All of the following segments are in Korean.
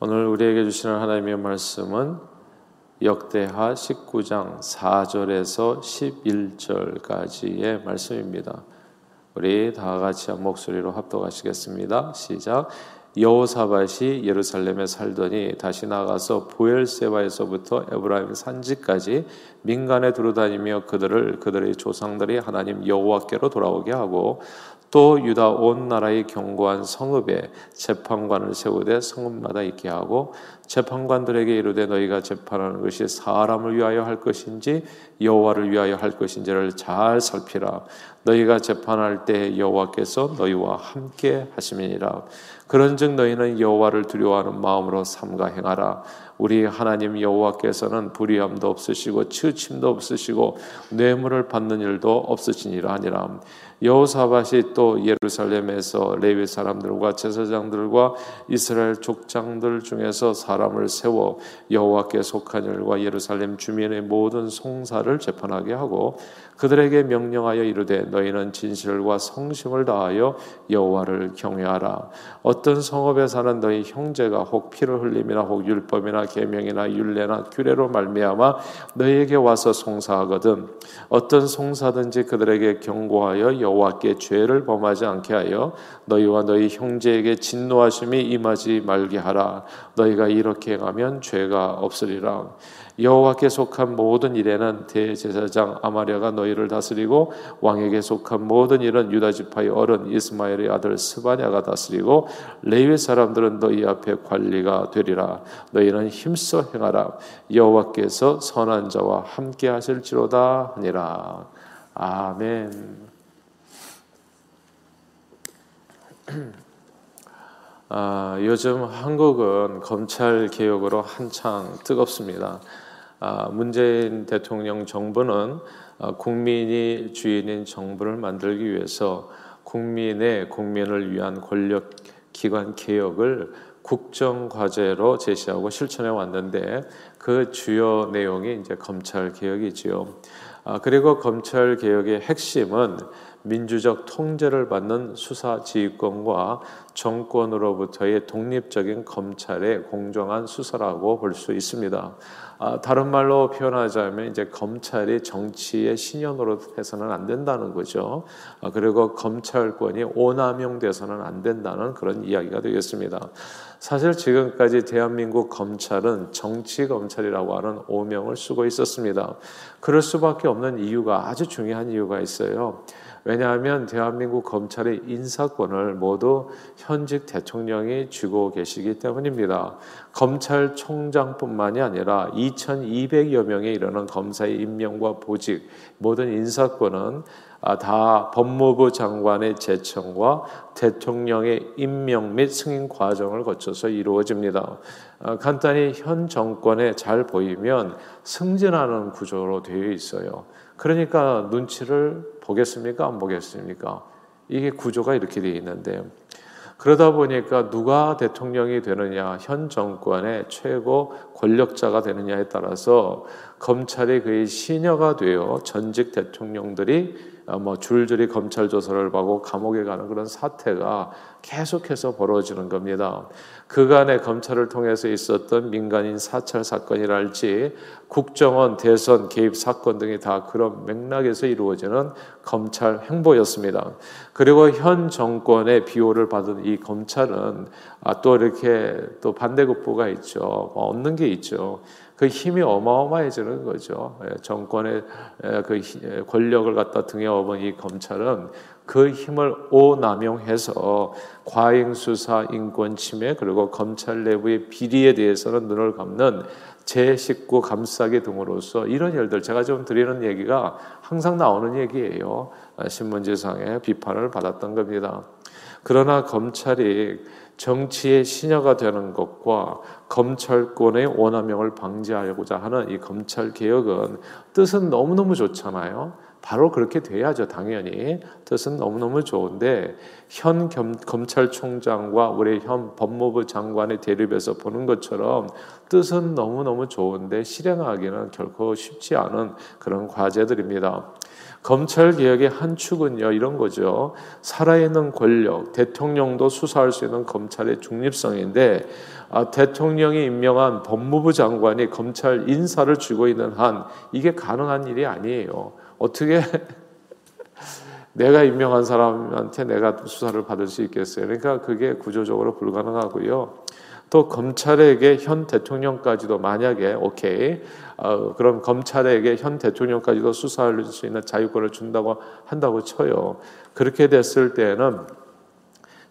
오늘 우리에게 주시는 하나님의 말씀은 역대하 19장 4절에서 11절까지의 말씀입니다. 우리 다 같이 한 목소리로 합독하시겠습니다. 시작. 여호사밧이 예루살렘에 살더니 다시 나가서 보엘세바에서부터 에브라임 산지까지 민간에 두루다니며 그들을 그들의 조상들이 하나님 여호와께로 돌아오게 하고 또 유다 온 나라의 견고한 성읍에 재판관을 세우되 성읍마다 있게 하고 재판관들에게 이르되 너희가 재판하는 것이 사람을 위하여 할 것인지 여호와를 위하여 할 것인지를 잘 살피라. 너희가 재판할 때 여호와께서 너희와 함께 하심이니라. 그런즉 너희는 여호와를 두려워하는 마음으로 삼가 행하라. 우리 하나님 여호와께서는 불의함도 없으시고 치우침도 없으시고 뇌물을 받는 일도 없으시니라 하니라. 여호사밧이 또 예루살렘에서 레위 사람들과 제사장들과 이스라엘 족장들 중에서 사람 을 세워 여호와께 속한 일과 예루살렘 주민의 모든 송사를 재판하게 하고 그들에게 명령하여 이르되 너희는 진실과 성심을 다하여 여호와를 경외하라. 어떤 성읍에 사는 너희 형제가 혹 피를 흘림이나 혹 율법이나 계명이나 율례나 규례로 말미암아 너희에게 와서 송사하거든. 어떤 송사든지 그들에게 경고하여 여호와께 죄를 범하지 않게 하여 너희와 너희 형제에게 진노하심이 임하지 말게 하라. 너희가 이 렇게 행하면 죄가 없으리라. 여호와께 속한 모든 일에는 대제사장 아마랴가 너희를 다스리고 왕에게 속한 모든 일은 유다 지파의 어른 이스마엘의 아들 스바냐가 다스리고 레위 사람들은 너희 앞에 관리가 되리라. 너희는 힘써 행하라. 여호와께서 선한 자와 함께 하실지로다 하니라. 아멘. 아, 요즘 한국은 검찰 개혁으로 한창 뜨겁습니다. 아, 문재인 대통령 정부는 아, 국민이 주인인 정부를 만들기 위해서 국민의 국민을 위한 권력 기관 개혁을 국정 과제로 제시하고 실천해 왔는데 그 주요 내용이 이제 검찰 개혁이지요. 아, 그리고 검찰 개혁의 핵심은 민주적 통제를 받는 수사 지휘권과 정권으로부터의 독립적인 검찰의 공정한 수사라고 볼 수 있습니다. 아, 다른 말로 표현하자면 이제 검찰이 정치의 신현으로 해서는 안 된다는 거죠. 아, 그리고 검찰권이 오남용돼서는 안 된다는 그런 이야기가 되겠습니다. 사실 지금까지 대한민국 검찰은 정치 검찰이라고 하는 오명을 쓰고 있었습니다. 그럴 수밖에 없는 이유가 아주 중요한 이유가 있어요. 왜냐하면 대한민국 검찰의 인사권을 모두 현직 대통령이 쥐고 계시기 때문입니다. 검찰총장뿐만이 아니라 2,200여 명에 이르는 검사의 임명과 보직 모든 인사권은 아, 다 법무부 장관의 제청과 대통령의 임명 및 승인 과정을 거쳐서 이루어집니다. 아, 간단히 현 정권에 잘 보이면 승진하는 구조로 되어 있어요. 그러니까 눈치를 보겠습니까? 안 보겠습니까? 이게 구조가 이렇게 되어 있는데 그러다 보니까 누가 대통령이 되느냐, 현 정권의 최고 권력자가 되느냐에 따라서 검찰이 그의 시녀가 되어 전직 대통령들이 어, 뭐 줄줄이 검찰 조사를 받고 감옥에 가는 그런 사태가 계속해서 벌어지는 겁니다. 그간의 검찰을 통해서 있었던 민간인 사찰 사건이랄지 국정원 대선 개입 사건 등이 다 그런 맥락에서 이루어지는 검찰 행보였습니다. 그리고 현 정권의 비호를 받은 이 검찰은 아, 또 이렇게 또 반대급부가 있죠. 뭐 얻는 게 있죠. 그 힘이 어마어마해지는 거죠. 예, 정권의 그 권력을 갖다 등에 업은 이 검찰은 그 힘을 오남용해서 과잉 수사, 인권 침해 그리고 검찰 내부의 비리에 대해서는 눈을 감는 제19 감싸기 등으로서 이런 일들 제가 좀 드리는 얘기가 항상 나오는 얘기예요. 신문지상에 비판을 받았던 겁니다. 그러나 검찰이 정치의 신여가 되는 것과 검찰권의 오남용을 방지하고자 하는 이 검찰 개혁은 뜻은 너무너무 좋잖아요. 바로 그렇게 돼야죠, 당연히. 뜻은 너무너무 좋은데, 현 겸, 검찰총장과 우리 현 법무부 장관의 대립에서 보는 것처럼 뜻은 너무너무 좋은데 실행하기는 결코 쉽지 않은 그런 과제들입니다. 검찰 개혁의 한 축은요 이런 거죠. 살아있는 권력, 대통령도 수사할 수 있는 검찰의 중립성인데 아, 대통령이 임명한 법무부 장관이 검찰 인사를 쥐고 있는 한 이게 가능한 일이 아니에요. 어떻게 내가 임명한 사람한테 내가 수사를 받을 수 있겠어요? 그러니까 그게 구조적으로 불가능하고요. 또 검찰에게 현 대통령까지도 만약에 오케이 어, 그럼 검찰에게 현 대통령까지도 수사할 수 있는 자유권을 준다고 한다고 쳐요. 그렇게 됐을 때는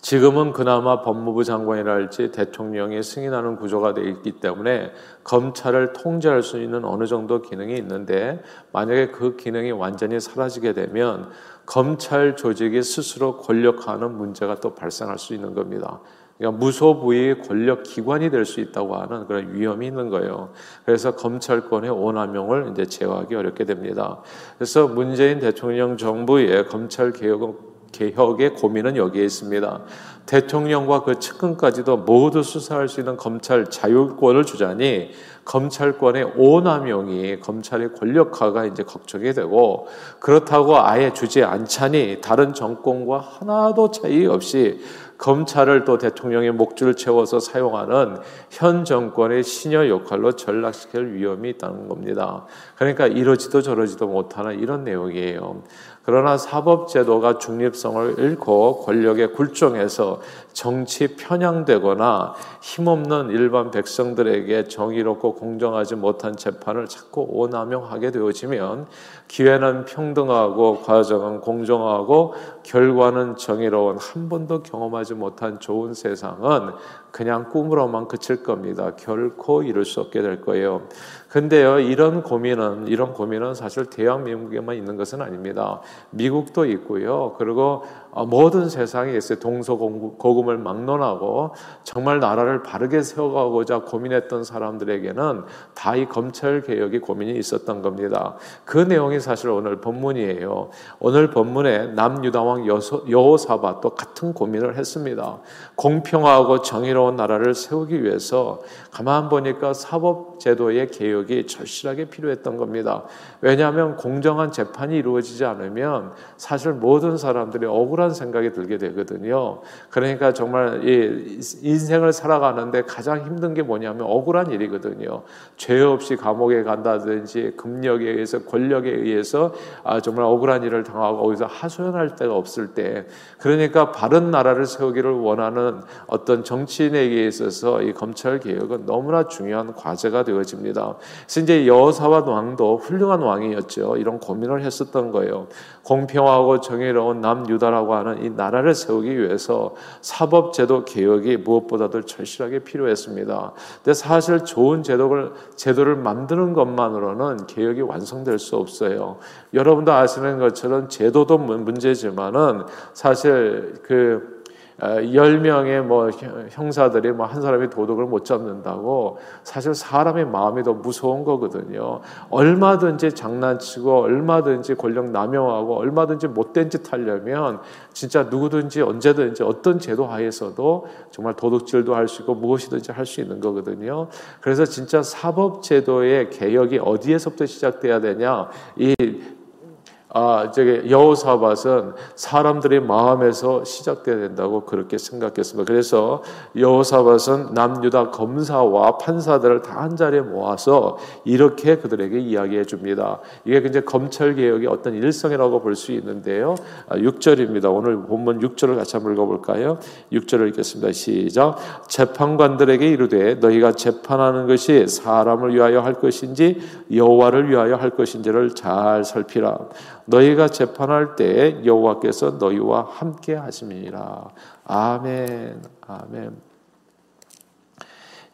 지금은 그나마 법무부 장관이랄지 대통령이 승인하는 구조가 되어 있기 때문에 검찰을 통제할 수 있는 어느 정도 기능이 있는데 만약에 그 기능이 완전히 사라지게 되면 검찰 조직이 스스로 권력화하는 문제가 또 발생할 수 있는 겁니다. 그러니까 무소부의 권력 기관이 될 수 있다고 하는 그런 위험이 있는 거예요. 그래서 검찰권의 오남용을 이제 제어하기 어렵게 됩니다. 그래서 문재인 대통령 정부의 검찰 개혁은 개혁의 고민은 여기에 있습니다. 대통령과 그 측근까지도 모두 수사할 수 있는 검찰 자율권을 주자니 검찰권의 오남용이 검찰의 권력화가 이제 걱정이 되고 그렇다고 아예 주지 않자니 다른 정권과 하나도 차이 없이 검찰을 또 대통령의 목줄을 채워서 사용하는 현 정권의 신여 역할로 전락시킬 위험이 있다는 겁니다. 그러니까 이러지도 저러지도 못하는 이런 내용이에요. 그러나 사법제도가 중립성을 잃고 권력에 굴종해서 정치 편향되거나 힘없는 일반 백성들에게 정의롭고 공정하지 못한 재판을 자꾸 오남용하게 되어지면 기회는 평등하고 과정은 공정하고 결과는 정의로운 한 번도 경험하지 못한 좋은 세상은 그냥 꿈으로만 그칠 겁니다. 결코 이룰 수 없게 될 거예요. 근데요, 이런 고민은, 이런 고민은 사실 대학 미국에만 있는 것은 아닙니다. 미국도 있고요. 그리고 어, 모든 세상에 있어요. 동서고금을 막론하고 정말 나라를 바르게 세워가고자 고민했던 사람들에게는 다 이 검찰 개혁이 고민이 있었던 겁니다. 그 내용이 사실 오늘 본문이에요. 오늘 본문에 남유다왕 여호사밧 도 같은 고민을 했습니다. 공평하고 정의로운 나라를 세우기 위해서 가만 보니까 사법 제도의 개혁이 절실하게 필요했던 겁니다. 왜냐하면 공정한 재판이 이루어지지 않으면 사실 모든 사람들이 억울한 생각이 들게 되거든요. 그러니까 정말 이 인생을 살아가는데 가장 힘든 게 뭐냐면 억울한 일이거든요. 죄 없이 감옥에 간다든지 금력에 의해서 권력에 의해서 아 정말 억울한 일을 당하고 거기서 하소연할 데가 없을 때 그러니까 바른 나라를 세우기를 원하는 어떤 정치인에게 있어서 이 검찰 개혁은 너무나 중요한 과제가 되어집니다. 그래서 이제 여호사와 왕도 훌륭한 왕이었죠. 이런 고민을 했었던 거예요. 공평하고 정의로운 남유다라고 하는 이 나라를 세우기 위해서 사법 제도 개혁이 무엇보다도 절실하게 필요했습니다. 근데 사실 좋은 제도를 제도를 만드는 것만으로는 개혁이 완성될 수 없어요. 여러분도 아시는 것처럼 제도도 문제지만은 사실 그 10명의 어, 뭐 형사들이 뭐 한 사람이 도덕을 못 잡는다고 사실 사람의 마음이 더 무서운 거거든요. 얼마든지 장난치고 얼마든지 권력 남용하고 얼마든지 못된 짓 하려면 진짜 누구든지 언제든지 어떤 제도 하에서도 정말 도덕질도 할 수 있고 무엇이든지 할 수 있는 거거든요. 그래서 진짜 사법 제도의 개혁이 어디에서부터 시작돼야 되냐? 이 아, 저기 여호사밧은 사람들의 마음에서 시작돼야 된다고 그렇게 생각했습니다. 그래서 여호사밧은 남유다 검사와 판사들을 다 한 자리에 모아서 이렇게 그들에게 이야기해 줍니다. 이게 이제 검찰 개혁의 어떤 일성이라고 볼 수 있는데요. 6절입니다. 아, 오늘 본문 6절을 같이 한번 읽어 볼까요? 6절을 읽겠습니다. 시작. 재판관들에게 이르되 너희가 재판하는 것이 사람을 위하여 할 것인지 여호와를 위하여 할 것인지를 잘 살피라. 너희가 재판할 때 여호와께서 너희와 함께 하심이니라. 아멘. 아멘.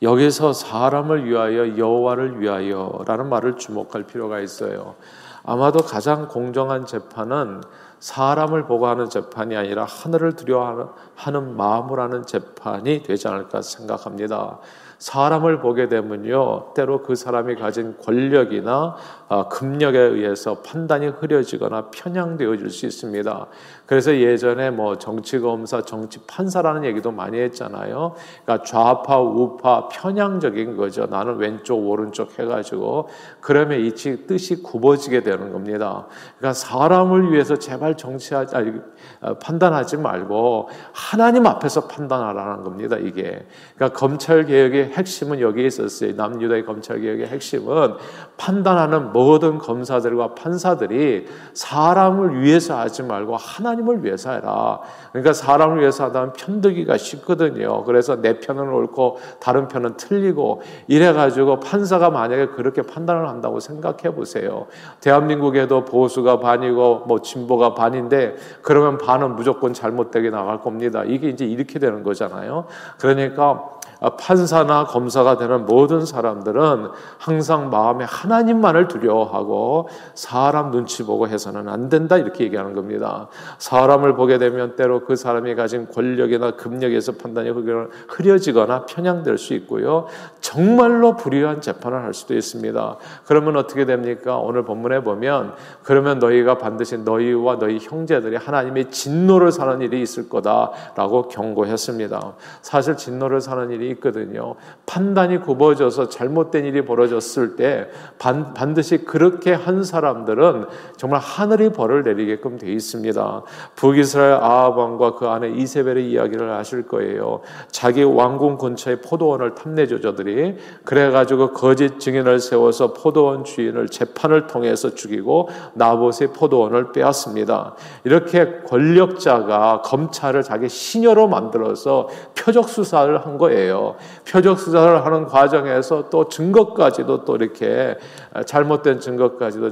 여기서 사람을 위하여 여호와를 위하여라는 말을 주목할 필요가 있어요. 아마도 가장 공정한 재판은 사람을 보고 하는 재판이 아니라 하늘을 두려워하는 마음으로 하는 재판이 되지 않을까 생각합니다. 사람을 보게 되면요, 때로 그 사람이 가진 권력이나 어, 금력에 의해서 판단이 흐려지거나 편향되어질 수 있습니다. 그래서 예전에 뭐 정치 검사, 정치 판사라는 얘기도 많이 했잖아요. 그러니까 좌파, 우파, 편향적인 거죠. 나는 왼쪽, 오른쪽 해가지고 그러면 이 뜻이 굽어지게 되는 겁니다. 그러니까 사람을 위해서 제발 정치하지 아니, 어, 판단하지 말고 하나님 앞에서 판단하라는 겁니다. 이게 그러니까 검찰 개혁의 핵심은 여기에 있었어요. 남유다의 검찰 개혁의 핵심은 판단하는 모든 검사들과 판사들이 사람을 위해서 하지 말고 하나님을 위해서 해라. 그러니까 사람을 위해서 하다면 편들기가 쉽거든요. 그래서 내 편은 옳고 다른 편은 틀리고 이래가지고 판사가 만약에 그렇게 판단을 한다고 생각해 보세요. 대한민국에도 보수가 반이고 뭐 진보가 반인데 그러면 반은 무조건 잘못되게 나갈 겁니다. 이게 이제 이렇게 되는 거잖아요. 그러니까 판사나 검사가 되는 모든 사람들은 항상 마음에 하나님만을 두려워하고 사람 눈치 보고 해서는 안 된다 이렇게 얘기하는 겁니다. 사람을 보게 되면 때로 그 사람이 가진 권력이나 금력에서 판단이 흐려지거나 편향될 수 있고요. 정말로 불의한 재판을 할 수도 있습니다. 그러면 어떻게 됩니까? 오늘 본문에 보면 그러면 너희가 반드시 너희와 너희 형제들이 하나님의 진노를 사는 일이 있을 거다라고 경고했습니다. 사실 진노를 사는 일이 있거든요. 판단이 굽어져서 잘못된 일이 벌어졌을 때 반, 반드시 그렇게 한 사람들은 정말 하늘이 벌을 내리게끔 돼 있습니다. 북이스라엘 아합 왕과 그 아내 이세벨의 이야기를 아실 거예요. 자기 왕궁 근처에 포도원을 탐내조저들이 그래가지고 거짓 증인을 세워서 포도원 주인을 재판을 통해서 죽이고 나봇의 포도원을 빼앗습니다. 이렇게 권력자가 검찰을 자기 시녀로 만들어서 표적 수사를 한 거예요. 표적 수사를 하는 과정에서 또 증거까지도 또 이렇게 잘못된 증거까지도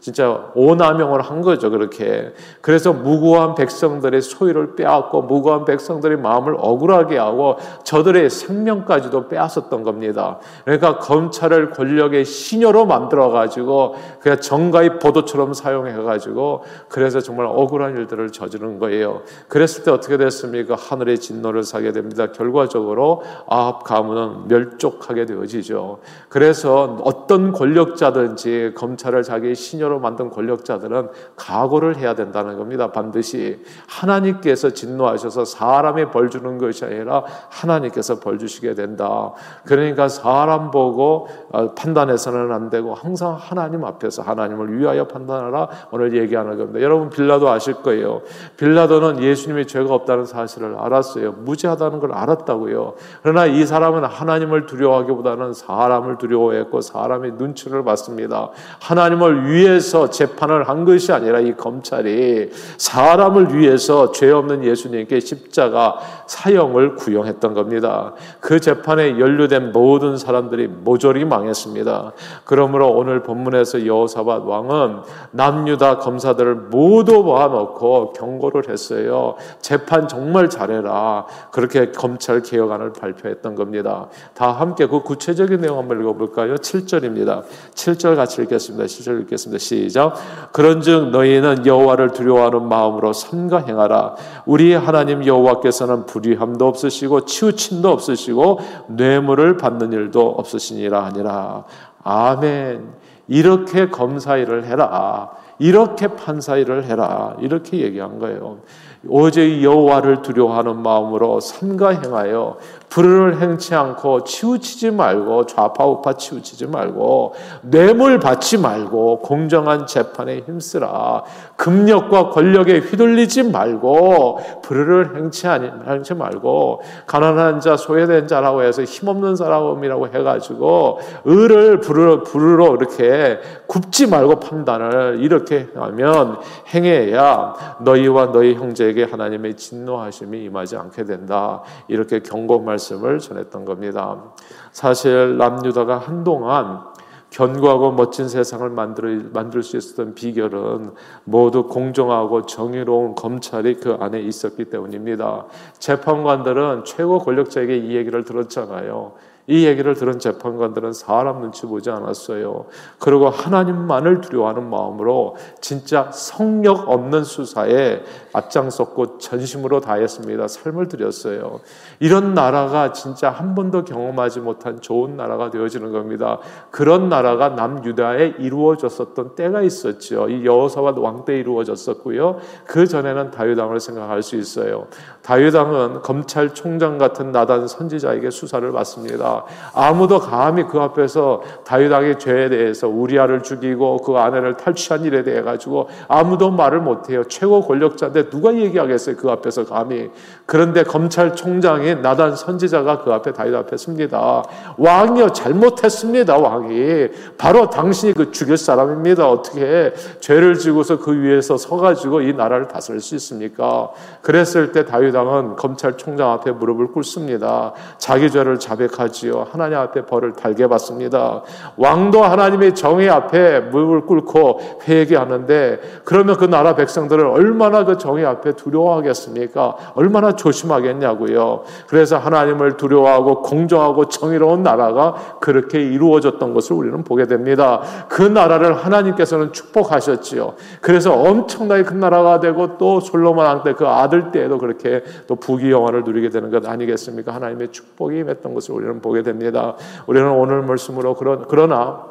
진짜 오남용을 한 거죠. 그렇게. 그래서 무고한 백성들의 소유를 빼앗고 무고한 백성들의 마음을 억울하게 하고 저들의 생명까지도 빼앗았던 겁니다. 그러니까 검찰을 권력의 신여로 만들어 가지고 그냥 정가의 보도처럼 사용해 가지고 그래서 정말 억울한 일들을 저지른 거예요. 그랬을 때 어떻게 됐습니까? 하늘의 진노를 사게 됩니다. 결과적으로 아합 가문은 멸족하게 되어지죠. 그래서 어떤 권력자든지 검찰을 자기 신여로 만든 권력자들은 각오를 해야 된다는 겁니다. 반드시 하나님께서 진노하셔서 사람의 벌 주는 것이 아니라 하나님께서 벌 주시게 된다. 그러니까 사람 보고 어, 판단해서는 안 되고 항상 하나님 앞에서 하나님을 위하여 판단하라 오늘 얘기하는 겁니다. 여러분 빌라도 아실 거예요. 빌라도는 예수님이 죄가 없다는 사실을 알았어요. 무죄하다는 걸 알았다고요. 그러나 이 사람은 하나님을 두려워하기보다는 사람을 두려워했고 사람의 눈치를 봤습니다. 하나님을 위해서 재판을 한 것이 아니라 이 검찰이 사람을 위해서 죄 없는 예수님께 십자가 사형을 구형했던 겁니다. 그 재판에 연루된 모든 사람들이 모조리 망했습니다. 그러므로 오늘 본문에서 여호사밧 왕은 남유다 검사들을 모두 모아놓고 경고를 했어요. 재판 정말 잘해라. 그렇게 검찰 개혁안을 발표했던 겁니다. 다 함께 그 구체적인 내용 한번 읽어볼까요? 7절입니다. 7절 같이 읽겠습니다. 7절 읽겠습니다. 시작. 그런즉 너희는 여호와를 두려워하는 마음으로 삼가 행하라. 우리 하나님 여호와께서는 불의함도 없으시고 치우침도 없으시고 뇌물을 받는 일도 없으시니라 하니라. 아멘. 이렇게 검사 일을 해라. 이렇게 판사 일을 해라. 이렇게 얘기한 거예요. 오직 여호와를 두려워하는 마음으로 삼가 행하여 불의를 행치 않고 치우치지 말고 좌파 우파 치우치지 말고 뇌물 받지 말고 공정한 재판에 힘쓰라. 금력과 권력에 휘둘리지 말고 불의를 행치 않지 말고 가난한 자 소외된 자라고 해서 힘없는 사람이라고 해가지고 의를 불으로, 불으로 이렇게 굽지 말고 판단을 이렇게 하면 행해야 너희와 너희 형제에게 하나님의 진노하심이 임하지 않게 된다. 이렇게 경고 말 씀을 전했던 겁니다. 사실 남유다가 한동안 견고하고 멋진 세상을 만들, 만들 수 있었던 비결은 모두 공정하고 정의로운 검찰이 그 안에 있었기 때문입니다. 재판관들은 최고 권력자에게 이 얘기를 들었잖아요. 이 얘기를 들은 재판관들은 사람 눈치 보지 않았어요. 그리고 하나님만을 두려워하는 마음으로 진짜 성력 없는 수사에 앞장섰고 전심으로 다했습니다. 삶을 드렸어요. 이런 나라가 진짜 한 번도 경험하지 못한 좋은 나라가 되어지는 겁니다. 그런 나라가 남유다에 이루어졌었던 때가 있었죠. 이 여호사밧 왕때 이루어졌었고요. 그 전에는 다윗왕을 생각할 수 있어요. 다윗왕은 검찰총장 같은 나단 선지자에게 수사를 받습니다. 아무도 감히 그 앞에서 다윗왕의 죄에 대해서 우리아를 죽이고 그 아내를 탈취한 일에 대해 가지고 아무도 말을 못해요. 최고 권력자인데 누가 얘기하겠어요? 그 앞에서 감히. 그런데 검찰총장이 나단 선지자가 그 앞에 다윗 앞에 섭니다. 왕이요 잘못했습니다. 왕이 바로 당신이 그 죽일 사람입니다. 어떻게 죄를 지고서 그 위에서 서가지고 이 나라를 다스릴 수 있습니까? 그랬을 때 다윗 왕은 검찰총장 앞에 무릎을 꿇습니다. 자기 죄를 자백하지 요. 하나님 앞에 벌을 달게 받습니다. 왕도 하나님의 정의 앞에 무릎을 꿇고 회개하는데 그러면 그 나라 백성들을 얼마나 그 정의 앞에 두려워하겠습니까? 얼마나 조심하겠냐고요. 그래서 하나님을 두려워하고 공정하고 정의로운 나라가 그렇게 이루어졌던 것을 우리는 보게 됩니다. 그 나라를 하나님께서는 축복하셨지요. 그래서 엄청나게 큰 나라가 되고 또 솔로몬 왕 때 그 아들 때에도 그렇게 또 부귀 영화를 누리게 되는 것 아니겠습니까? 하나님의 축복이 임했던 것을 우리는 보게 됩니다. 우리는 오늘 말씀으로 그러, 그러나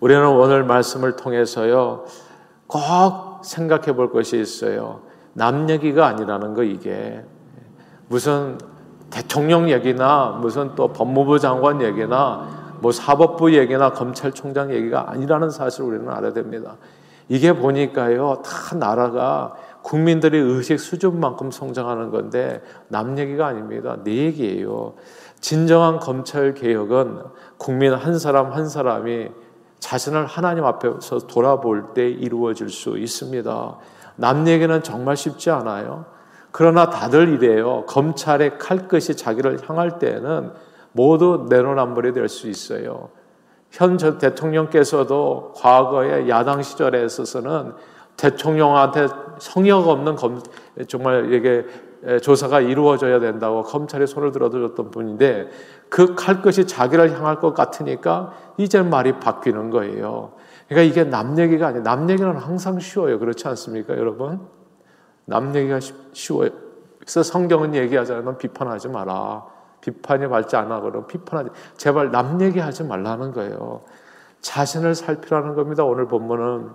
우리는 오늘 말씀을 통해서요 꼭 생각해 볼 것이 있어요. 남 얘기가 아니라는 거 이게 무슨 대통령 얘기나 무슨 또 법무부 장관 얘기나 뭐 사법부 얘기나 검찰총장 얘기가 아니라는 사실을 우리는 알아야 됩니다. 이게 보니까요, 다 나라가 국민들의 의식 수준만큼 성장하는 건데 남 얘기가 아닙니다. 내 얘기예요. 진정한 검찰 개혁은 국민 한 사람 한 사람이 자신을 하나님 앞에서 돌아볼 때 이루어질 수 있습니다. 남 얘기는 정말 쉽지 않아요. 그러나 다들 이래요. 검찰의 칼끝이 자기를 향할 때에는 모두 내로남불이 될 수 있어요. 현 대통령께서도 과거에 야당 시절에 있어서는 대통령한테 성역 없는 검, 정말 이게 조사가 이루어져야 된다고 검찰이 손을 들어줬던 분인데 그 칼끝이 자기를 향할 것 같으니까 이제 말이 바뀌는 거예요. 그러니까 이게 남 얘기가 아니에요. 남 얘기는 항상 쉬워요. 그렇지 않습니까, 여러분? 남 얘기가 쉬워요. 그래서 성경은. 넌 비판하지 마라. 비판이 밟지 않아. 그럼 비판하지. 제발 남 얘기하지 말라는 거예요. 자신을 살피라는 겁니다. 오늘 본문은.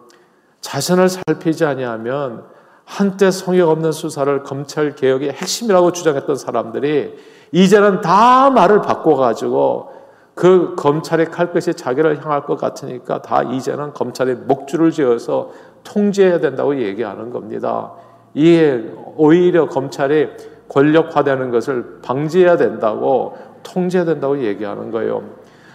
자신을 살피지 아니하면 한때 성역 없는 수사를 검찰 개혁의 핵심이라고 주장했던 사람들이 이제는 다 말을 바꿔가지고 그 검찰의 칼끝이 자기를 향할 것 같으니까 다 이제는 검찰의 목줄을 지어서 통제해야 된다고 얘기하는 겁니다. 이게 오히려 검찰이 권력화되는 것을 방지해야 된다고 통제해야 된다고 얘기하는 거예요.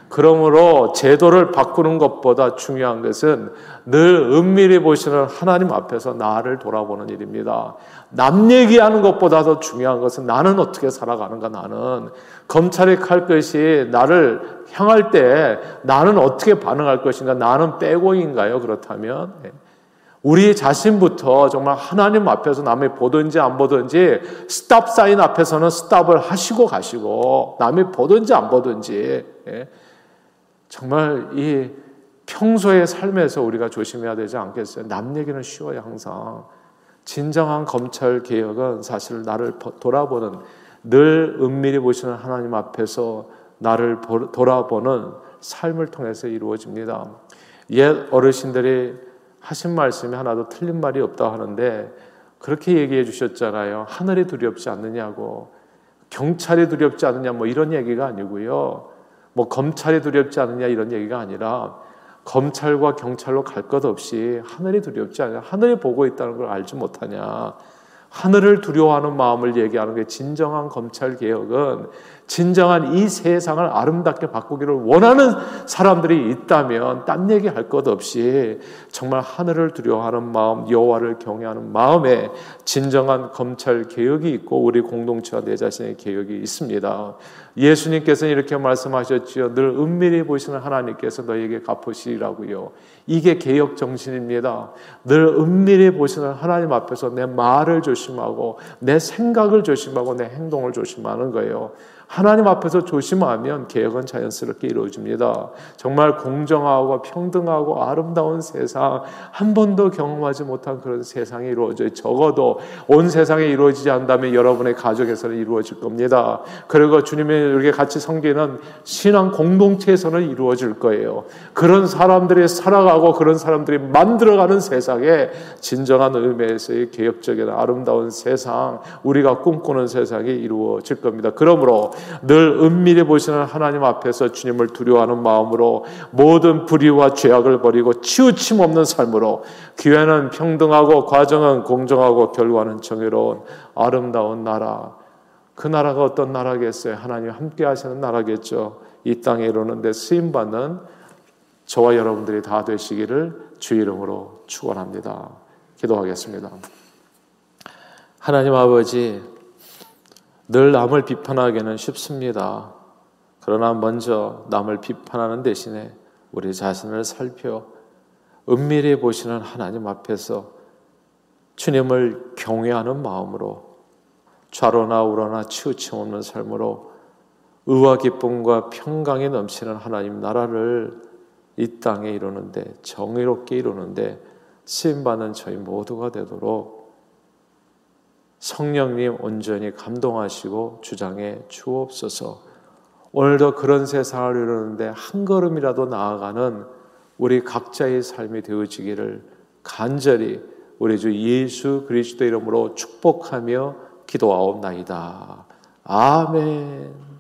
그러므로 제도를 바꾸는 것보다 중요한 것은 늘 은밀히 보시는 하나님 앞에서 나를 돌아보는 일입니다. 남 얘기하는 것보다 더 중요한 것은 나는 어떻게 살아가는가 나는 검찰의 칼끝이 나를 향할 때 나는 어떻게 반응할 것인가 나는 빼고인가요 그렇다면 네. 우리 자신부터 정말 하나님 앞에서 남이 보든지 안 보든지 스탑 사인 앞에서는 스탑을 하시고 가시고 남이 보든지 안 보든지 예. 정말 이 평소의 삶에서 우리가 조심해야 되지 않겠어요? 남 얘기는 쉬워요 항상. 진정한 검찰 개혁은 사실 나를 돌아보는 늘 은밀히 보시는 하나님 앞에서 나를 돌아보는 삶을 통해서 이루어집니다. 옛 어르신들이 하신 말씀이 하나도 틀린 말이 없다 하는데 그렇게 얘기해 주셨잖아요. 하늘이 두렵지 않느냐고. 경찰이 두렵지 않느냐 뭐 이런 얘기가 아니고요. 뭐 검찰이 두렵지 않느냐 이런 얘기가 아니라 검찰과 경찰로 갈 것 없이 하늘이 두렵지 않냐. 하늘이 보고 있다는 걸 알지 못하냐. 하늘을 두려워하는 마음을 얘기하는 게 진정한 검찰 개혁은 진정한 이 세상을 아름답게 바꾸기를 원하는 사람들이 있다면 딴 얘기 할 것 없이 정말 하늘을 두려워하는 마음, 여호와를 경외하는 마음에 진정한 검찰 개혁이 있고 우리 공동체와 내 자신의 개혁이 있습니다. 예수님께서는 이렇게 말씀하셨지요. 늘 은밀히 보시는 하나님께서 너에게 갚으시라고요. 이게 개혁 정신입니다. 늘 은밀히 보시는 하나님 앞에서 내 말을 조심하고 내 생각을 조심하고 내 행동을 조심하는 거예요. 하나님 앞에서 조심하면 개혁은 자연스럽게 이루어집니다. 정말 공정하고 평등하고 아름다운 세상 한 번도 경험하지 못한 그런 세상이 이루어져요. 적어도 온 세상에 이루어지지 않다면 여러분의 가족에서는 이루어질 겁니다. 그리고 주님이 이렇게 같이 섬기는 신앙 공동체에서는 이루어질 거예요. 그런 사람들이 살아가고 그런 사람들이 만들어가는 세상에 진정한 의미에서의 개혁적인 아름다운 세상, 우리가 꿈꾸는 세상이 이루어질 겁니다. 그러므로 늘 은밀히 보시는 하나님 앞에서 주님을 두려워하는 마음으로 모든 불의와 죄악을 버리고 치우침 없는 삶으로 기회는 평등하고 과정은 공정하고 결과는 정의로운 아름다운 나라. 그 나라가 어떤 나라겠어요? 하나님 함께 하시는 나라겠죠. 이 땅에 이루는데 쓰임 받는 저와 여러분들이 다 되시기를 주 이름으로 축원합니다. 기도하겠습니다. 하나님 아버지 늘 남을 비판하기는 쉽습니다. 그러나 먼저 남을 비판하는 대신에 우리 자신을 살펴 은밀히 보시는 하나님 앞에서 주님을 경외하는 마음으로 좌로나 우로나 치우침 없는 삶으로 의와 기쁨과 평강이 넘치는 하나님 나라를 이 땅에 이루는데 정의롭게 이루는데 쓰임 받는 저희 모두가 되도록 성령님 온전히 감동하시고 주장해 주옵소서. 오늘도 그런 세상을 이루는데 한 걸음이라도 나아가는 우리 각자의 삶이 되어지기를 간절히 우리 주 예수 그리스도 이름으로 축복하며 기도하옵나이다. 아멘.